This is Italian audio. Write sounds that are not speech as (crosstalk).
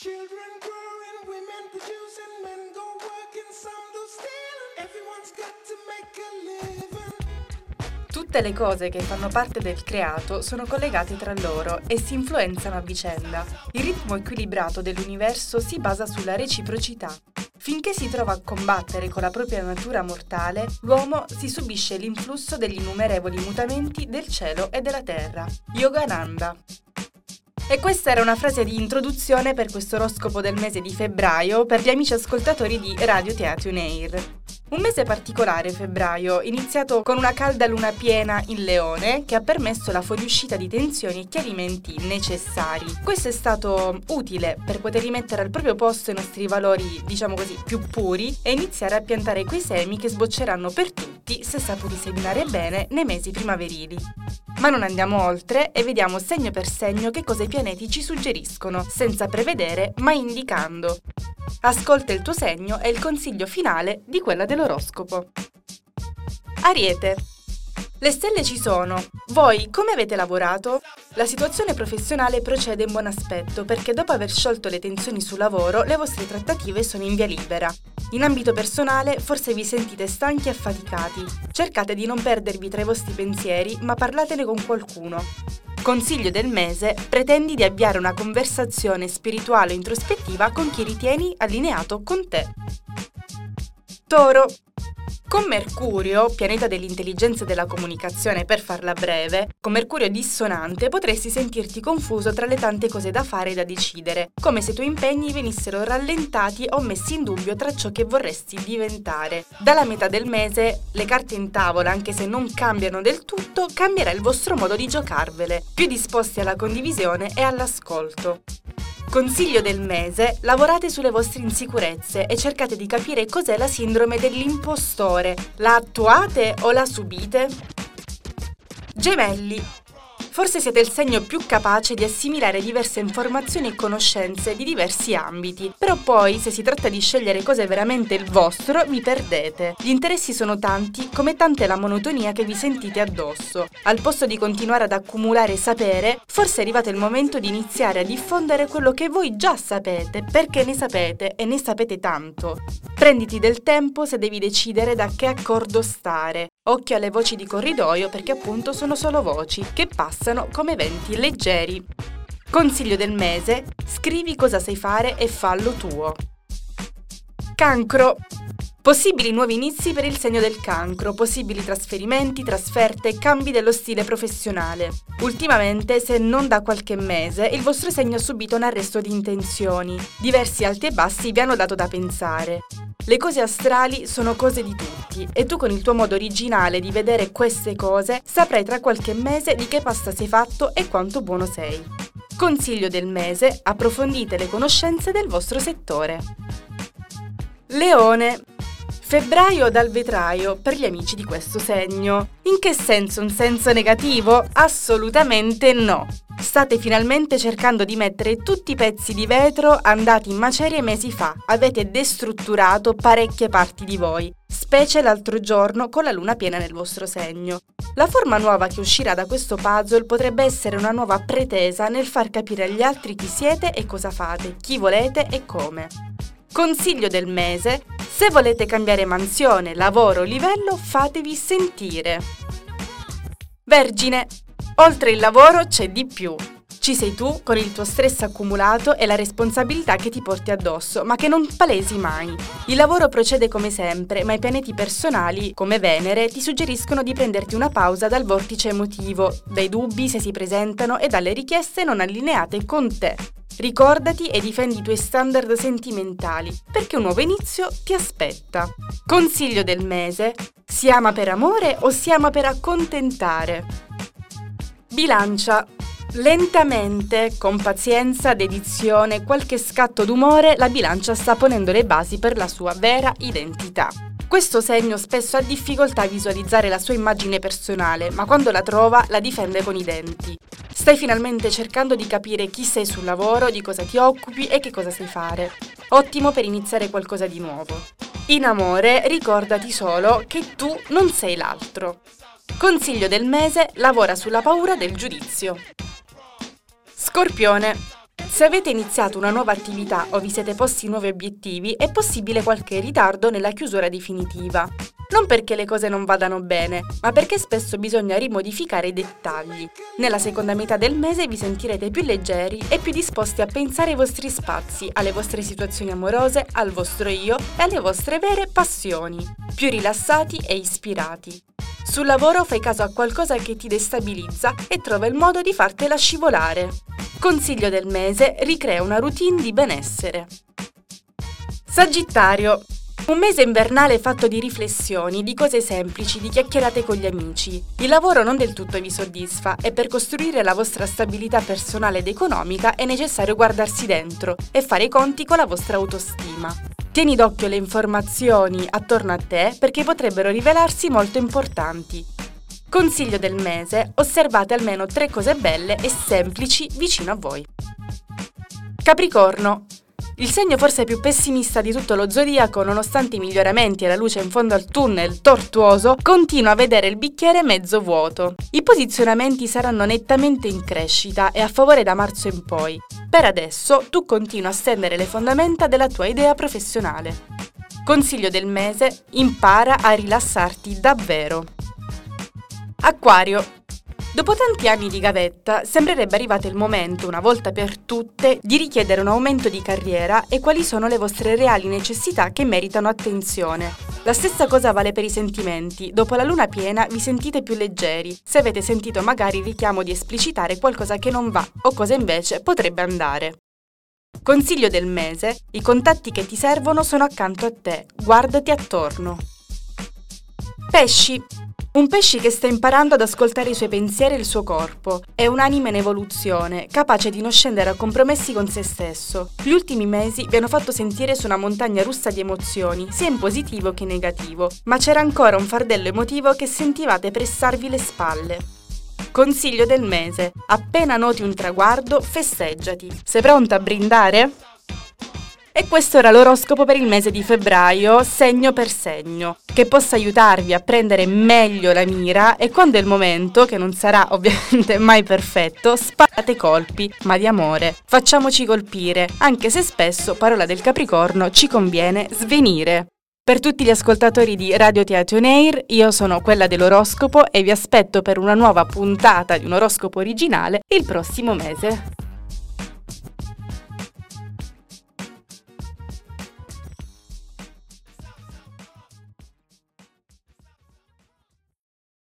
Children growing, women producing, men go working, some do stealing. Everyone's got to make a living. Tutte le cose che fanno parte del creato sono collegate tra loro e si influenzano a vicenda. Il ritmo equilibrato dell'universo si basa sulla reciprocità. Finché si trova a combattere con la propria natura mortale, l'uomo si subisce l'influsso degli innumerevoli mutamenti del cielo e della terra. Yogananda. E questa era una frase di introduzione per questo oroscopo del mese di febbraio per gli amici ascoltatori di Radio Teatro Air. Un mese particolare, febbraio, iniziato con una calda luna piena in Leone che ha permesso la fuoriuscita di tensioni e chiarimenti necessari. Questo è stato utile per poter rimettere al proprio posto i nostri valori, diciamo così, più puri e iniziare a piantare quei semi che sbocceranno per tutti se saputi seminare bene nei mesi primaverili. Ma non andiamo oltre e vediamo segno per segno che cosa i pianeti ci suggeriscono, senza prevedere ma indicando. Ascolta il tuo segno e il consiglio finale di quella dell'oroscopo. Ariete. Le stelle ci sono. Voi come avete lavorato? La situazione professionale procede in buon aspetto perché dopo aver sciolto le tensioni sul lavoro le vostre trattative sono in via libera. In ambito personale forse vi sentite stanchi e affaticati. Cercate di non perdervi tra i vostri pensieri ma parlatene con qualcuno. Consiglio del mese, pretendi di avviare una conversazione spirituale o introspettiva con chi ritieni allineato con te. Toro. Con Mercurio, pianeta dell'intelligenza e della comunicazione per farla breve, con Mercurio dissonante potresti sentirti confuso tra le tante cose da fare e da decidere, come se i tuoi impegni venissero rallentati o messi in dubbio tra ciò che vorresti diventare. Dalla metà del mese, le carte in tavola, anche se non cambiano del tutto, cambierà il vostro modo di giocarvele, più disposti alla condivisione e all'ascolto. Consiglio del mese, lavorate sulle vostre insicurezze e cercate di capire cos'è la sindrome dell'impostore. La attuate o la subite? Gemelli. Forse siete il segno più capace di assimilare diverse informazioni e conoscenze di diversi ambiti, però poi, se si tratta di scegliere cosa è veramente il vostro, vi perdete. Gli interessi sono tanti, come tante la monotonia che vi sentite addosso. Al posto di continuare ad accumulare sapere, forse è arrivato il momento di iniziare a diffondere quello che voi già sapete, perché ne sapete e ne sapete tanto. Prenditi del tempo se devi decidere da che accordo stare. Occhio alle voci di corridoio perché appunto sono solo voci che passano come venti leggeri. Consiglio del mese, scrivi cosa sai fare e fallo tuo. Cancro. Possibili nuovi inizi per il segno del cancro, possibili trasferimenti, trasferte, cambi dello stile professionale. Ultimamente, se non da qualche mese, il vostro segno ha subito un arresto di intenzioni. Diversi alti e bassi vi hanno dato da pensare. Le cose astrali sono cose di tutti e tu con il tuo modo originale di vedere queste cose saprai tra qualche mese di che pasta sei fatto e quanto buono sei. Consiglio del mese, approfondite le conoscenze del vostro settore. Leone. Febbraio dal vetraio per gli amici di questo segno. In che senso? Un senso negativo? Assolutamente no. State finalmente cercando di mettere tutti i pezzi di vetro andati in macerie mesi fa. Avete destrutturato parecchie parti di voi, specie l'altro giorno con la luna piena nel vostro segno. La forma nuova che uscirà da questo puzzle potrebbe essere una nuova pretesa nel far capire agli altri chi siete e cosa fate, chi volete e come. Consiglio del mese, se volete cambiare mansione, lavoro o livello, fatevi sentire. Vergine, oltre il lavoro c'è di più. Ci sei tu con il tuo stress accumulato e la responsabilità che ti porti addosso, ma che non palesi mai. Il lavoro procede come sempre, ma i pianeti personali, come Venere, ti suggeriscono di prenderti una pausa dal vortice emotivo, dai dubbi se si presentano e dalle richieste non allineate con te. Ricordati e difendi i tuoi standard sentimentali, perché un nuovo inizio ti aspetta. Consiglio del mese: si ama per amore o si ama per accontentare? Bilancia. Lentamente, con pazienza, dedizione, qualche scatto d'umore, la bilancia sta ponendo le basi per la sua vera identità. Questo segno spesso ha difficoltà a visualizzare la sua immagine personale, ma quando la trova la difende con i denti. Stai finalmente cercando di capire chi sei sul lavoro, di cosa ti occupi e che cosa sai fare. Ottimo per iniziare qualcosa di nuovo. In amore, ricordati solo che tu non sei l'altro. Consiglio del mese, lavora sulla paura del giudizio. Scorpione. Se avete iniziato una nuova attività o vi siete posti nuovi obiettivi, è possibile qualche ritardo nella chiusura definitiva. Non perché le cose non vadano bene, ma perché spesso bisogna rimodificare i dettagli. Nella seconda metà del mese vi sentirete più leggeri e più disposti a pensare ai vostri spazi, alle vostre situazioni amorose, al vostro io e alle vostre vere passioni. Più rilassati e ispirati. Sul lavoro fai caso a qualcosa che ti destabilizza e trova il modo di fartela scivolare. Consiglio del mese, ricrea una routine di benessere. Sagittario. Un mese invernale fatto di riflessioni, di cose semplici, di chiacchierate con gli amici. Il lavoro non del tutto vi soddisfa e per costruire la vostra stabilità personale ed economica è necessario guardarsi dentro e fare i conti con la vostra autostima. Tieni d'occhio le informazioni attorno a te perché potrebbero rivelarsi molto importanti. Consiglio del mese, osservate almeno tre cose belle e semplici vicino a voi. Capricorno. Il segno forse più pessimista di tutto lo zodiaco, nonostante i miglioramenti e la luce in fondo al tunnel tortuoso, continua a vedere il bicchiere mezzo vuoto. I posizionamenti saranno nettamente in crescita e a favore da marzo in poi. Per adesso tu continua a stendere le fondamenta della tua idea professionale. Consiglio del mese, impara a rilassarti davvero. Acquario. Dopo tanti anni di gavetta, sembrerebbe arrivato il momento, una volta per tutte, di richiedere un aumento di carriera e quali sono le vostre reali necessità che meritano attenzione. La stessa cosa vale per i sentimenti. Dopo la luna piena vi sentite più leggeri, se avete sentito magari il richiamo di esplicitare qualcosa che non va o cosa invece potrebbe andare. Consiglio del mese, i contatti che ti servono sono accanto a te, guardati attorno. Pesci. Un pesci che sta imparando ad ascoltare i suoi pensieri e il suo corpo. È un'anima in evoluzione, capace di non scendere a compromessi con se stesso. Gli ultimi mesi vi hanno fatto sentire su una montagna russa di emozioni, sia in positivo che in negativo, ma c'era ancora un fardello emotivo che sentivate pressarvi le spalle. Consiglio del mese. Appena noti un traguardo, festeggiati. Sei pronta a brindare? E questo era l'oroscopo per il mese di febbraio, segno per segno, che possa aiutarvi a prendere meglio la mira e quando è il momento, che non sarà (laughs) ovviamente mai perfetto, sparate colpi, ma di amore. Facciamoci colpire, anche se spesso, parola del Capricorno, ci conviene svenire. Per tutti gli ascoltatori di Radio Teatro Nair, io sono quella dell'oroscopo e vi aspetto per una nuova puntata di un oroscopo originale il prossimo mese.